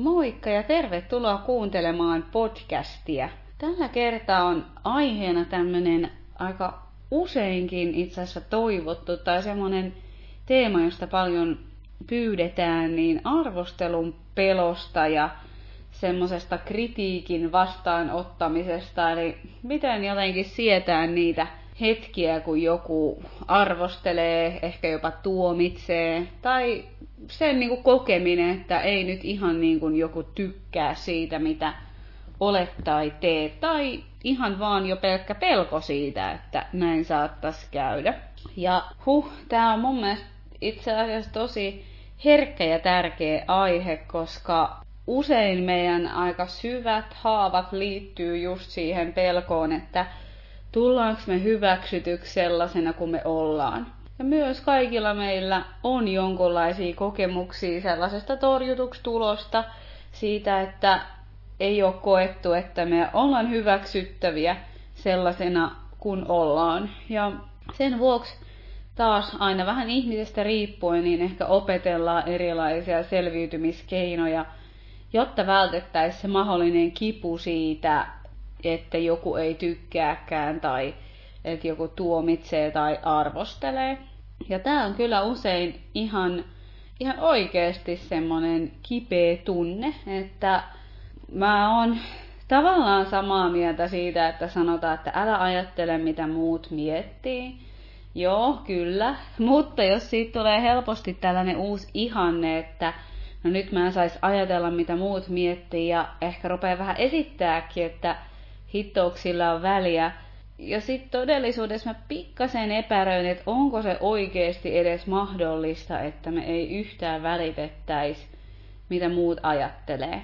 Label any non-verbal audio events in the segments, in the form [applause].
Moikka ja tervetuloa kuuntelemaan podcastia. Tällä kertaa on aiheena tämmönen aika useinkin itse asiassa toivottu tai semmonen teema, josta paljon pyydetään, niin arvostelun pelosta ja semmoisesta kritiikin vastaanottamisesta, eli miten jotenkin sietää niitä hetkiä, kun joku arvostelee, ehkä jopa tuomitsee, tai sen niin kuin kokeminen, että ei nyt ihan niin kuin joku tykkää siitä, mitä olet tai teet, tai ihan vaan jo pelkkä pelko siitä, että näin saattaisi käydä. Ja huh, tää on mun mielestä itse asiassa tosi herkkä ja tärkeä aihe, koska usein meidän aika syvät haavat liittyy just siihen pelkoon, että tullaanko me hyväksytyksi sellaisena kuin me ollaan. Ja myös kaikilla meillä on jonkinlaisia kokemuksia sellaisesta torjutuksi tulosta, siitä, että ei ole koettu, että me ollaan hyväksyttäviä sellaisena kuin ollaan. Ja sen vuoksi taas aina vähän ihmisestä riippuen, niin ehkä opetellaan erilaisia selviytymiskeinoja, jotta vältettäisiin se mahdollinen kipu siitä, että joku ei tykkääkään tai että joku tuomitsee tai arvostelee. Ja tämä on kyllä usein ihan, ihan oikeasti semmoinen kipeä tunne, että mä oon tavallaan samaa mieltä siitä, että sanotaan, että älä ajattele mitä muut miettii. Joo, kyllä. [laughs] Mutta jos siitä tulee helposti tällainen uusi ihanne, että no nyt mä en sais ajatella mitä muut miettii ja ehkä rupeaa vähän esittääkin, että hittouksilla on väliä. Ja sitten todellisuudessa mä pikkasen epäröin, että onko se oikeasti edes mahdollista, että me ei yhtään välitettäisi, mitä muut ajattelee.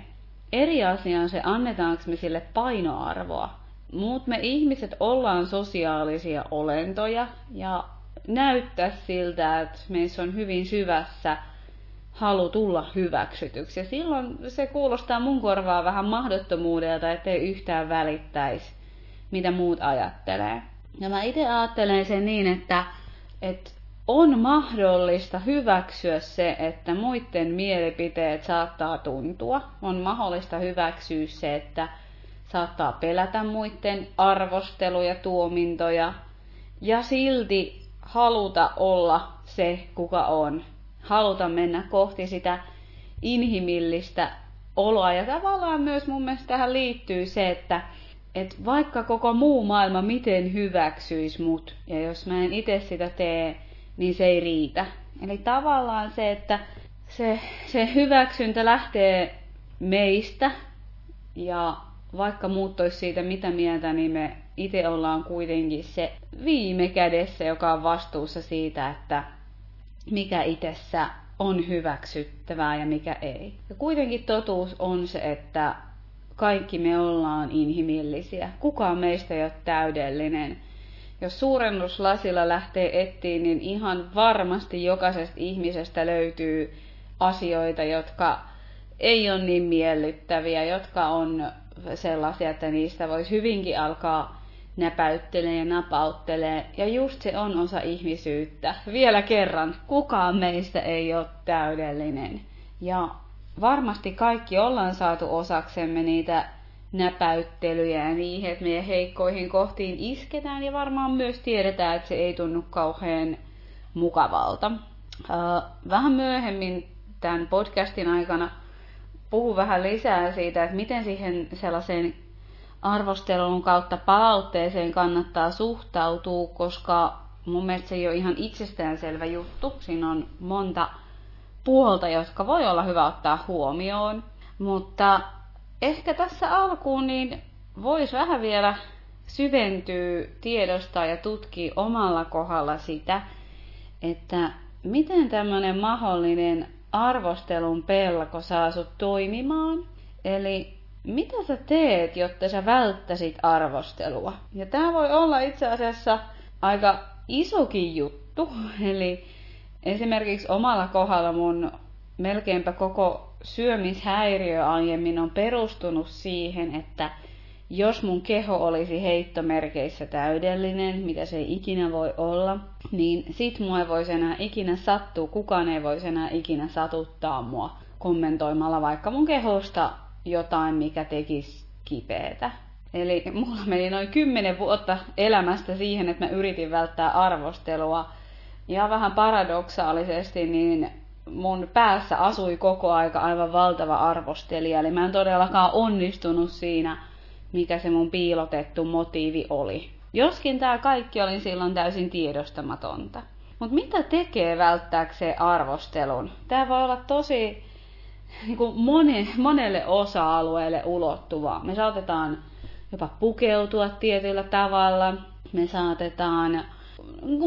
Eri asia on se, annetaanko me sille painoarvoa. Muut me ihmiset ollaan sosiaalisia olentoja ja näyttää siltä, että meissä on hyvin syvässä halu tulla hyväksytyksi. Ja silloin se kuulostaa mun korvaa vähän mahdottomuudelta, ettei yhtään välittäisi, mitä muut ajattelee. Ja mä itse ajattelen sen niin, että, että on mahdollista hyväksyä se, että muiden mielipiteet saattaa tuntua. On mahdollista hyväksyä se, että saattaa pelätä muiden arvosteluja, tuomintoja ja silti haluta olla se, kuka on haluta mennä kohti sitä inhimillistä oloa. Ja tavallaan myös mun mielestä tähän liittyy se, että et vaikka koko muu maailma miten hyväksyisi mut, ja jos mä en itse sitä tee, niin se ei riitä. Eli tavallaan se, että se, se hyväksyntä lähtee meistä, ja vaikka muut siitä mitä mieltä, niin me itse ollaan kuitenkin se viime kädessä, joka on vastuussa siitä, että mikä itsessä on hyväksyttävää ja mikä ei. Ja kuitenkin totuus on se, että kaikki me ollaan inhimillisiä. Kukaan meistä ei ole täydellinen. Jos suurennuslasilla lähtee etsiin, niin ihan varmasti jokaisesta ihmisestä löytyy asioita, jotka ei ole niin miellyttäviä, jotka on sellaisia, että niistä voisi hyvinkin alkaa näpäyttelee ja napauttelee. Ja just se on osa ihmisyyttä. Vielä kerran, kukaan meistä ei ole täydellinen. Ja varmasti kaikki ollaan saatu osaksemme niitä näpäyttelyjä ja niihin, että meidän heikkoihin kohtiin isketään ja varmaan myös tiedetään, että se ei tunnu kauhean mukavalta. Vähän myöhemmin tämän podcastin aikana puhun vähän lisää siitä, että miten siihen sellaiseen arvostelun kautta palautteeseen kannattaa suhtautua, koska mun mielestä se ei ole ihan itsestäänselvä juttu. Siinä on monta puolta, jotka voi olla hyvä ottaa huomioon. Mutta ehkä tässä alkuun niin voisi vähän vielä syventyä, tiedostaa ja tutkia omalla kohdalla sitä, että miten tämmöinen mahdollinen arvostelun pelko saa sut toimimaan. Eli mitä sä teet, jotta sä välttäisit arvostelua? Ja tämä voi olla itse asiassa aika isokin juttu. [laughs] Eli esimerkiksi omalla kohdalla mun melkeinpä koko syömishäiriö aiemmin on perustunut siihen, että jos mun keho olisi heittomerkeissä täydellinen, mitä se ei ikinä voi olla, niin sit mua ei voisi enää ikinä sattua, kukaan ei voisi enää ikinä satuttaa mua kommentoimalla vaikka mun kehosta jotain, mikä tekisi kipeätä. Eli mulla meni noin kymmenen vuotta elämästä siihen, että mä yritin välttää arvostelua. Ja vähän paradoksaalisesti, niin mun päässä asui koko aika aivan valtava arvostelija. Eli mä en todellakaan onnistunut siinä, mikä se mun piilotettu motiivi oli. Joskin tämä kaikki oli silloin täysin tiedostamatonta. Mutta mitä tekee välttääkseen arvostelun? Tämä voi olla tosi niin kuin moni, monelle osa-alueelle ulottuvaa. Me saatetaan jopa pukeutua tietyllä tavalla. Me saatetaan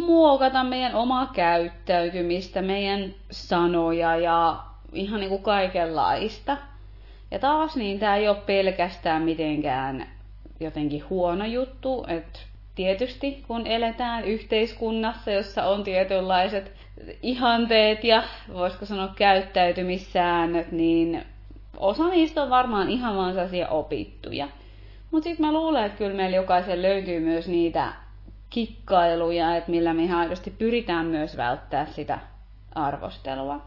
muokata meidän omaa käyttäytymistä, meidän sanoja ja ihan niin kuin kaikenlaista. Ja taas niin tämä ei ole pelkästään mitenkään jotenkin huono juttu, että tietysti kun eletään yhteiskunnassa, jossa on tietynlaiset ihanteet ja voisiko sanoa käyttäytymissäännöt, niin osa niistä on varmaan ihan vaan opittuja. Mutta sitten mä luulen, että kyllä meillä jokaisen löytyy myös niitä kikkailuja, että millä me ihan aidosti pyritään myös välttää sitä arvostelua.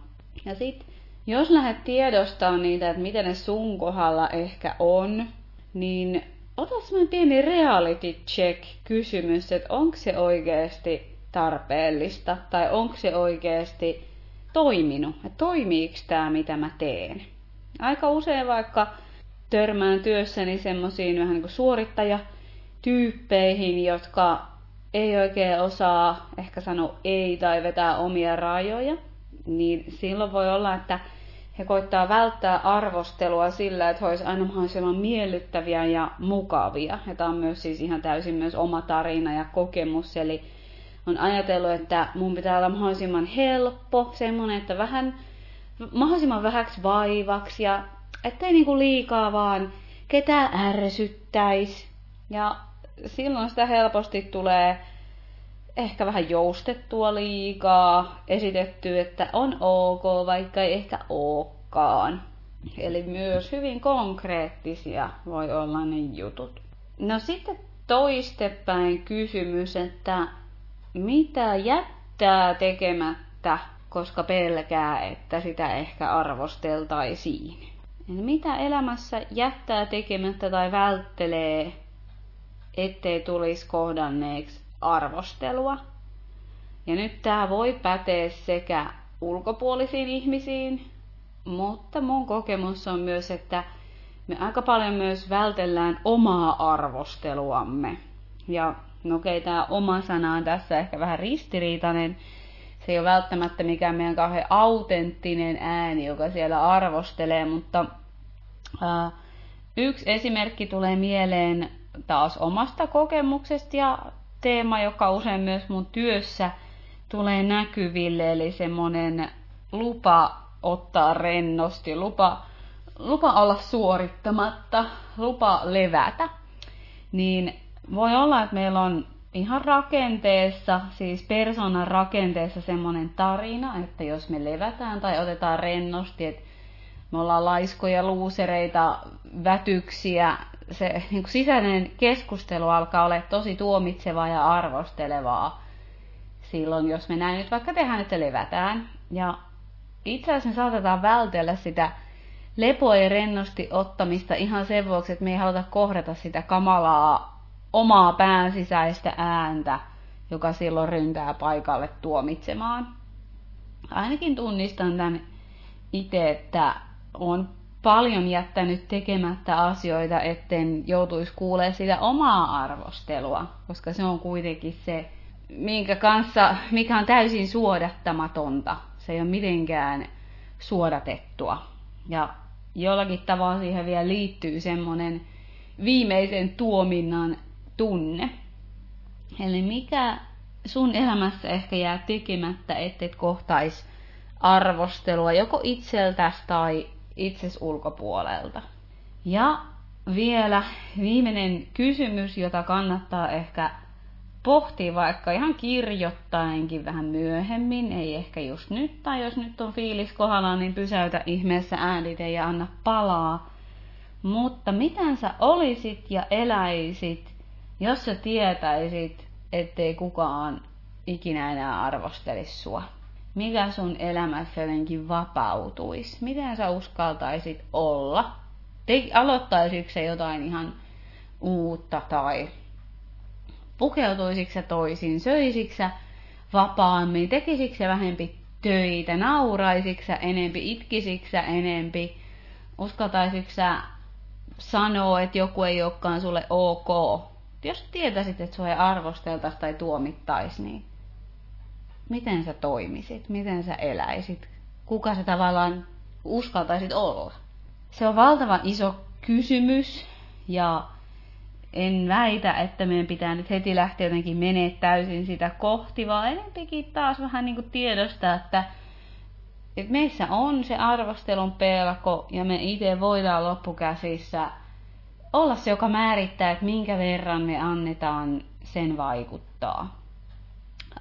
Ja sitten jos lähdet tiedostamaan niitä, että miten ne sun kohdalla ehkä on, niin ota semmoinen pieni reality check kysymys, että onko se oikeasti tarpeellista tai onko se oikeasti toiminut, että toimiiko tämä mitä mä teen. Aika usein vaikka törmään työssäni semmoisiin vähän niin kuin suorittajatyyppeihin, jotka ei oikein osaa ehkä sanoa ei tai vetää omia rajoja, niin silloin voi olla, että he koittaa välttää arvostelua sillä, että he olisivat aina mahdollisimman miellyttäviä ja mukavia. Ja tämä on myös siis ihan täysin myös oma tarina ja kokemus, eli on ajatellut, että mun pitää olla mahdollisimman helppo, semmoinen, että vähän mahdollisimman vähäksi vaivaksi ja ettei niinku liikaa vaan ketään ärsyttäisi. Ja silloin sitä helposti tulee ehkä vähän joustettua liikaa, esitetty, että on ok, vaikka ei ehkä olekaan. Eli myös hyvin konkreettisia voi olla ne jutut. No sitten toistepäin kysymys, että mitä jättää tekemättä, koska pelkää, että sitä ehkä arvosteltaisiin. Eli mitä elämässä jättää tekemättä tai välttelee, ettei tulisi kohdanneeksi arvostelua. Ja nyt tämä voi päteä sekä ulkopuolisiin ihmisiin, mutta mun kokemus on myös, että me aika paljon myös vältellään omaa arvosteluamme. Ja no okei, tämä oma sana on tässä ehkä vähän ristiriitainen. Se ei ole välttämättä mikään meidän kauhean autenttinen ääni, joka siellä arvostelee, mutta ää, yksi esimerkki tulee mieleen taas omasta kokemuksesta ja teema, joka usein myös mun työssä tulee näkyville, eli semmoinen lupa ottaa rennosti, lupa, lupa olla suorittamatta, lupa levätä. Niin voi olla, että meillä on ihan rakenteessa, siis persoonan rakenteessa semmoinen tarina, että jos me levätään tai otetaan rennosti, että me ollaan laiskoja, luusereita, vätyksiä, se niin kuin sisäinen keskustelu alkaa olla tosi tuomitsevaa ja arvostelevaa silloin, jos me näin nyt vaikka tehdään, että levätään. Ja itse asiassa me saatetaan vältellä sitä lepoa ja rennosti ottamista ihan sen vuoksi, että me ei haluta kohdata sitä kamalaa omaa pään sisäistä ääntä, joka silloin ryntää paikalle tuomitsemaan. Ainakin tunnistan tämän itse, että on paljon jättänyt tekemättä asioita, etten joutuisi kuulemaan sitä omaa arvostelua, koska se on kuitenkin se, minkä kanssa, mikä on täysin suodattamatonta. Se ei ole mitenkään suodatettua. Ja jollakin tavalla siihen vielä liittyy semmoinen viimeisen tuominnan tunne. Eli mikä sun elämässä ehkä jää tekemättä, ettet kohtais arvostelua joko itseltäsi tai itses ulkopuolelta. Ja vielä viimeinen kysymys, jota kannattaa ehkä pohtia vaikka ihan kirjoittaenkin vähän myöhemmin, ei ehkä just nyt, tai jos nyt on fiilis kohdalla, niin pysäytä ihmeessä äänite ja anna palaa. Mutta miten sä olisit ja eläisit, jos sä tietäisit, ettei kukaan ikinä enää arvostelisi sua? Mikä sun elämässä jotenkin vapautuisi? Miten sä uskaltaisit olla? Te, aloittaisitko se jotain ihan uutta tai pukeutuisitko toisin, söisitkö vapaammin, tekisikö vähempi töitä, nauraisitko enempi, itkisitkö enempi, uskaltaisitko sanoa, että joku ei olekaan sulle ok. Jos tietäisit, että sua ei arvosteltaisi tai tuomittaisi, niin miten sä toimisit, miten sä eläisit, kuka sä tavallaan uskaltaisit olla. Se on valtavan iso kysymys ja en väitä, että meidän pitää nyt heti lähteä jotenkin menee täysin sitä kohti, vaan enempikin taas vähän niin kuin tiedostaa, että, että meissä on se arvostelun pelko ja me itse voidaan loppukäsissä olla se, joka määrittää, että minkä verran me annetaan sen vaikuttaa.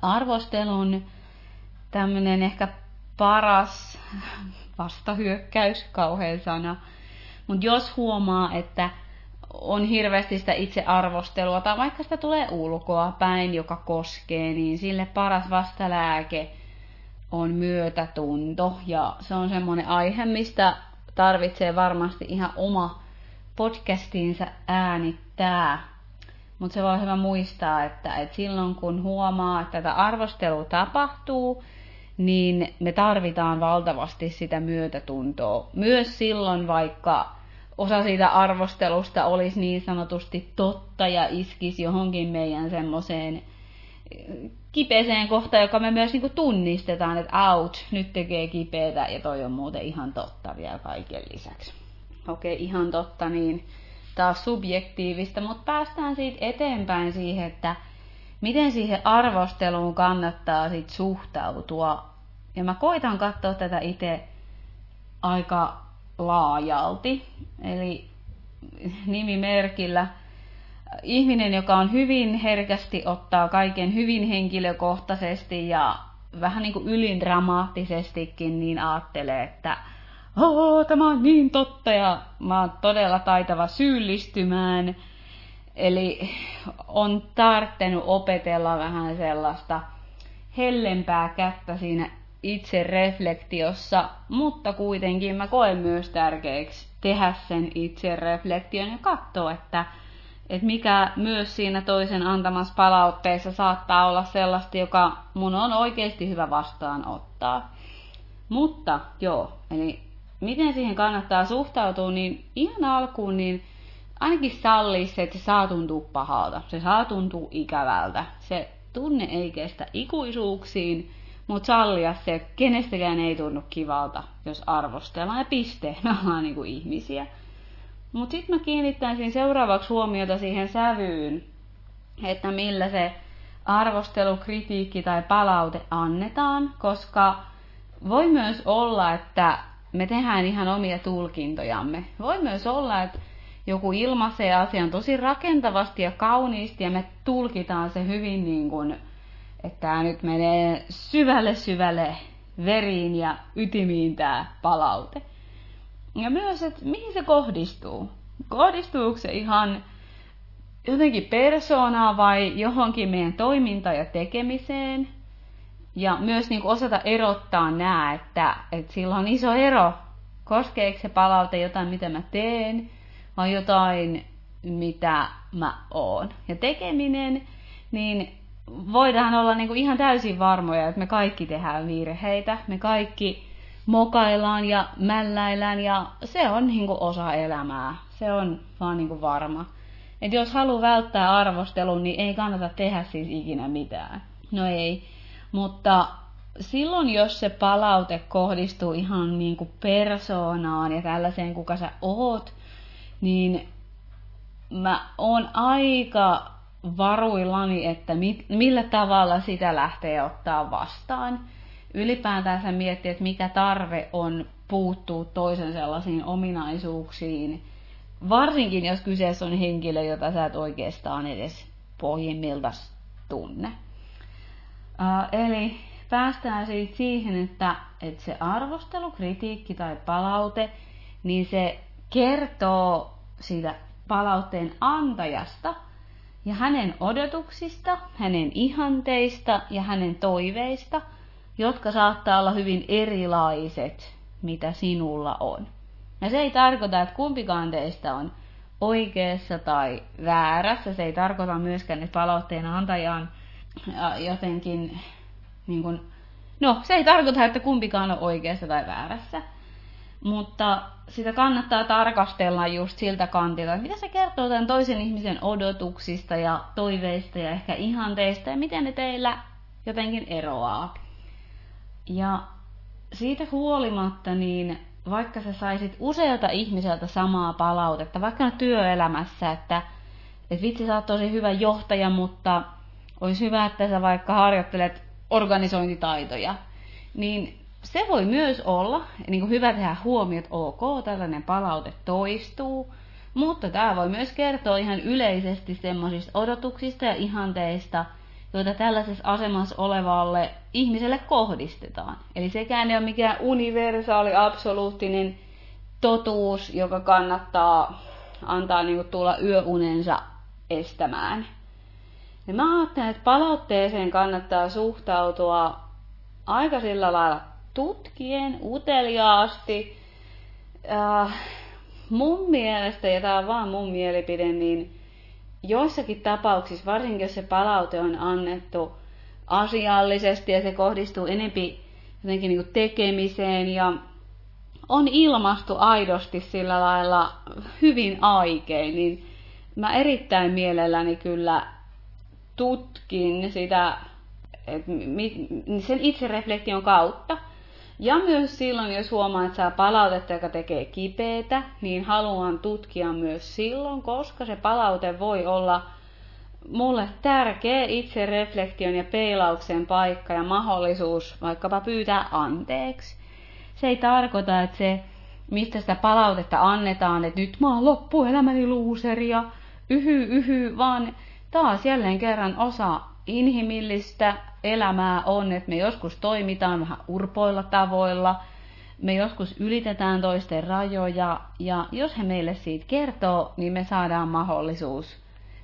Arvostelun tämmöinen ehkä paras vastahyökkäys, kauhean sana, mutta jos huomaa, että on hirveästi sitä itsearvostelua tai vaikka sitä tulee ulkoa päin, joka koskee, niin sille paras vastalääke on myötätunto. Ja se on semmoinen aihe, mistä tarvitsee varmasti ihan oma podcastinsa äänittää. Mutta se voi hyvä muistaa, että, että silloin kun huomaa, että tätä arvostelua tapahtuu, niin me tarvitaan valtavasti sitä myötätuntoa. Myös silloin, vaikka osa siitä arvostelusta olisi niin sanotusti totta ja iskisi johonkin meidän semmoiseen eh, kipeeseen kohtaan, joka me myös niin tunnistetaan, että out, nyt tekee kipeätä ja toi on muuten ihan totta vielä kaiken lisäksi. Okei, okay, ihan totta, niin taas subjektiivista, mutta päästään siitä eteenpäin siihen, että miten siihen arvosteluun kannattaa sit suhtautua. Ja mä koitan katsoa tätä itse aika laajalti. Eli nimimerkillä ihminen, joka on hyvin herkästi ottaa kaiken hyvin henkilökohtaisesti ja vähän niin kuin ylindramaattisestikin, niin ajattelee, että oh, tämä on niin totta ja mä oon todella taitava syyllistymään. Eli on tarttenut opetella vähän sellaista hellempää kättä siinä itse reflektiossa, mutta kuitenkin mä koen myös tärkeäksi tehdä sen itse reflektion ja katsoa, että, että mikä myös siinä toisen antamassa palautteessa saattaa olla sellaista, joka mun on oikeasti hyvä vastaanottaa. Mutta joo, eli miten siihen kannattaa suhtautua, niin ihan alkuun niin ainakin sallii se, että se saa tuntua pahalta. Se saa tuntua ikävältä. Se tunne ei kestä ikuisuuksiin, mutta sallia se, että kenestäkään ei tunnu kivalta, jos arvostellaan ja piste, me [laughs] ollaan niinku ihmisiä. Mutta sitten mä kiinnittäisin seuraavaksi huomiota siihen sävyyn, että millä se arvostelu, kritiikki tai palaute annetaan, koska voi myös olla, että me tehdään ihan omia tulkintojamme. Voi myös olla, että joku ilmaisee asian tosi rakentavasti ja kauniisti ja me tulkitaan se hyvin niin kuin että tämä nyt menee syvälle syvälle veriin ja ytimiin tämä palaute. Ja myös, että mihin se kohdistuu. Kohdistuuko se ihan jotenkin persoonaa vai johonkin meidän toimintaan ja tekemiseen. Ja myös niin osata erottaa nämä, että, että sillä on iso ero. Koskeeko se palaute jotain, mitä mä teen, vai jotain, mitä mä oon. Ja tekeminen, niin voidaan olla niin kuin ihan täysin varmoja, että me kaikki tehdään virheitä, me kaikki mokaillaan ja mälläillään ja se on niin kuin osa elämää. Se on vaan niin kuin varma. Et jos haluaa välttää arvostelun, niin ei kannata tehdä siis ikinä mitään. No ei. Mutta silloin, jos se palaute kohdistuu ihan niin kuin persoonaan ja tällaiseen, kuka sä oot, niin mä oon aika varuillani, että mit, millä tavalla sitä lähtee ottaa vastaan. Ylipäätään miettiä, että mikä tarve on puuttuu toisen sellaisiin ominaisuuksiin, varsinkin jos kyseessä on henkilö, jota sä et oikeastaan edes pohjimmilta tunne. Uh, eli päästään siitä siihen, että, että se arvostelu, kritiikki tai palaute, niin se kertoo siitä palautteen antajasta – ja hänen odotuksista, hänen ihanteista ja hänen toiveista jotka saattaa olla hyvin erilaiset, mitä sinulla on. Ja se ei tarkoita, että kumpikaan teistä on oikeassa tai väärässä. Se ei tarkoita myöskään, että palautteen antaja on jotenkin, niin kuin, no se ei tarkoita, että kumpikaan on oikeassa tai väärässä. Mutta sitä kannattaa tarkastella just siltä kantilta, että mitä se kertoo tämän toisen ihmisen odotuksista ja toiveista ja ehkä ihanteista ja miten ne teillä jotenkin eroaa. Ja siitä huolimatta, niin vaikka sä saisit usealta ihmiseltä samaa palautetta, vaikka työelämässä, että, että vitsi sä oot tosi hyvä johtaja, mutta olisi hyvä, että sä vaikka harjoittelet organisointitaitoja, niin se voi myös olla niin kuin hyvä tehdä huomiot, ok, tällainen palaute toistuu, mutta tämä voi myös kertoa ihan yleisesti semmoisista odotuksista ja ihanteista, joita tällaisessa asemassa olevalle ihmiselle kohdistetaan. Eli sekään ei ole mikään universaali, absoluuttinen totuus, joka kannattaa antaa niin kuin, tulla yöunensa estämään. Ja mä ajattelen, että palautteeseen kannattaa suhtautua aika sillä lailla tutkien, uteliaasti. Äh, mun mielestä, ja tämä on vaan mun mielipide, niin joissakin tapauksissa, varsinkin jos se palaute on annettu asiallisesti ja se kohdistuu enempi jotenkin niin kuin tekemiseen ja on ilmastu aidosti sillä lailla hyvin aikein, niin mä erittäin mielelläni kyllä tutkin sitä että sen itsereflektion kautta. Ja myös silloin, jos huomaa, että saa palautetta, joka tekee kipeätä, niin haluan tutkia myös silloin, koska se palaute voi olla mulle tärkeä itsereflektion ja peilauksen paikka ja mahdollisuus vaikkapa pyytää anteeksi. Se ei tarkoita, että se, mistä sitä palautetta annetaan, että nyt mä oon loppuelämäni luuseri ja yhy, yhy, vaan taas jälleen kerran osa inhimillistä elämää on, että me joskus toimitaan vähän urpoilla tavoilla, me joskus ylitetään toisten rajoja, ja jos he meille siitä kertoo, niin me saadaan mahdollisuus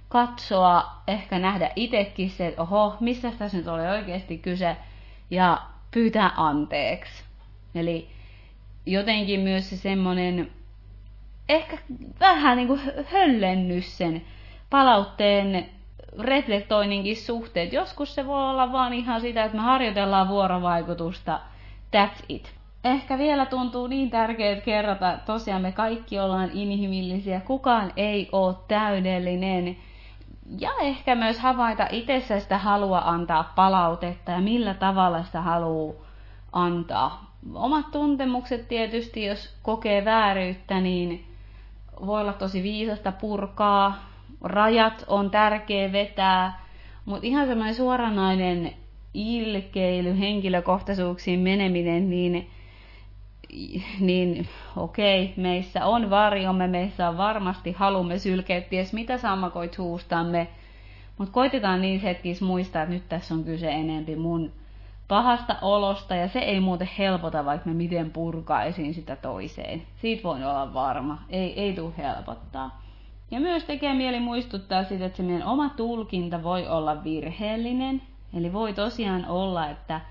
katsoa, ehkä nähdä itsekin se, että oho, missä tässä nyt oli oikeasti kyse, ja pyytää anteeksi. Eli jotenkin myös se semmoinen, ehkä vähän niin kuin höllennys sen palautteen reflektoinninkin suhteet. Joskus se voi olla vaan ihan sitä, että me harjoitellaan vuorovaikutusta. That's it. Ehkä vielä tuntuu niin tärkeää kerrata, tosiaan me kaikki ollaan inhimillisiä, kukaan ei ole täydellinen. Ja ehkä myös havaita itsessä sitä halua antaa palautetta ja millä tavalla sitä haluaa antaa. Omat tuntemukset tietysti, jos kokee vääryyttä, niin voi olla tosi viisasta purkaa, rajat on tärkeä vetää, mutta ihan semmoinen suoranainen ilkeily, henkilökohtaisuuksiin meneminen, niin, niin okei, okay, meissä on varjomme, meissä on varmasti halumme sylkeä ties mitä sammakoit huustamme, mutta koitetaan niin hetkissä muistaa, että nyt tässä on kyse enempi mun pahasta olosta, ja se ei muuten helpota, vaikka mä miten purkaisin sitä toiseen. Siitä voin olla varma. Ei, ei tule helpottaa. Ja myös tekee mieli muistuttaa sitä, että se meidän oma tulkinta voi olla virheellinen. Eli voi tosiaan olla, että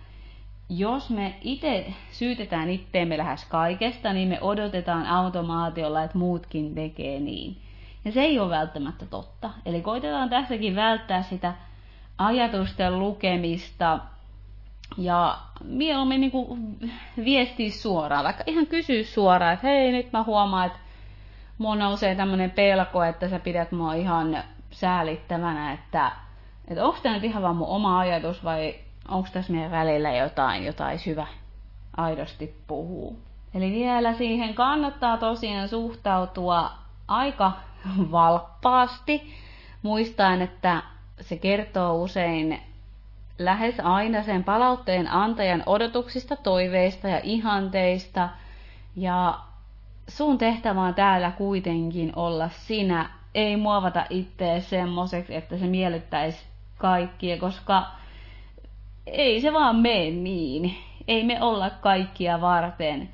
jos me itse syytetään itteemme lähes kaikesta, niin me odotetaan automaatiolla, että muutkin tekee niin. Ja se ei ole välttämättä totta. Eli koitetaan tässäkin välttää sitä ajatusten lukemista ja mieluummin niin viestiä suoraan, vaikka ihan kysyä suoraan, että hei nyt mä huomaan, että mua nousee tämmöinen pelko, että sä pidät mua ihan säälittävänä, että, että onko tämä nyt ihan vaan mun oma ajatus vai onko tässä meidän välillä jotain, jota olisi hyvä aidosti puhua. Eli vielä siihen kannattaa tosiaan suhtautua aika valppaasti, muistaen, että se kertoo usein lähes aina sen palautteen antajan odotuksista, toiveista ja ihanteista. Ja sun tehtävä on täällä kuitenkin olla sinä, ei muovata itseä semmoiseksi, että se miellyttäisi kaikkia, koska ei se vaan mene niin. Ei me olla kaikkia varten.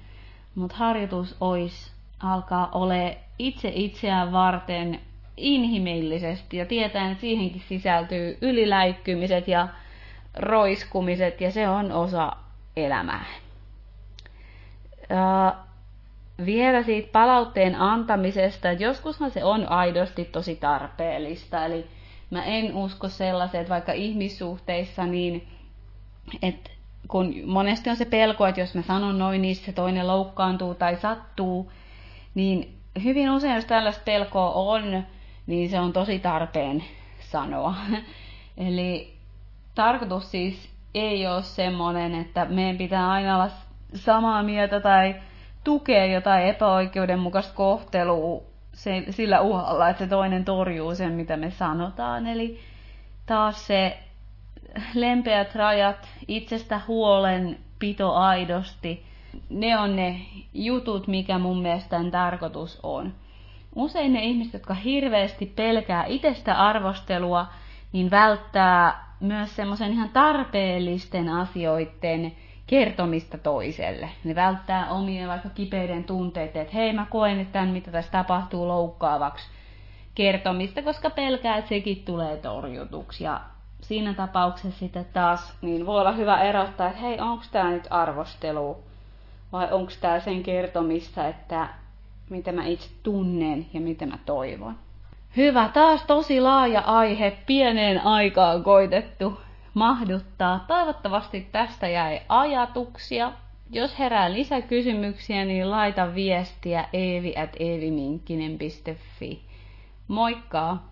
Mutta harjoitus olisi alkaa ole itse itseään varten inhimillisesti ja tietää, että siihenkin sisältyy yliläikkymiset ja roiskumiset ja se on osa elämään. Ja vielä siitä palautteen antamisesta, että joskushan se on aidosti tosi tarpeellista. Eli mä en usko sellaiseen, että vaikka ihmissuhteissa, niin että kun monesti on se pelko, että jos mä sanon noin, niin se toinen loukkaantuu tai sattuu, niin hyvin usein, jos tällaista pelkoa on, niin se on tosi tarpeen sanoa. [laughs] Eli tarkoitus siis ei ole semmoinen, että meidän pitää aina olla samaa mieltä tai tukea jotain epäoikeudenmukaista kohtelua sillä uhalla, että se toinen torjuu sen, mitä me sanotaan. Eli taas se lempeät rajat, itsestä huolen pito aidosti, ne on ne jutut, mikä mun mielestä tarkoitus on. Usein ne ihmiset, jotka hirveästi pelkää itsestä arvostelua, niin välttää myös semmoisen ihan tarpeellisten asioiden kertomista toiselle. Ne välttää omien vaikka kipeiden tunteiden, että hei mä koen, että tämän mitä tässä tapahtuu loukkaavaksi kertomista, koska pelkää, että sekin tulee torjutuksi. Ja siinä tapauksessa sitten taas niin voi olla hyvä erottaa, että hei, onko tämä nyt arvostelu vai onko tämä sen kertomista, että mitä mä itse tunnen ja mitä mä toivon. Hyvä, taas tosi laaja aihe, pieneen aikaan koitettu mahduttaa. Toivottavasti tästä jäi ajatuksia. Jos herää lisäkysymyksiä, niin laita viestiä eevi at Moikka!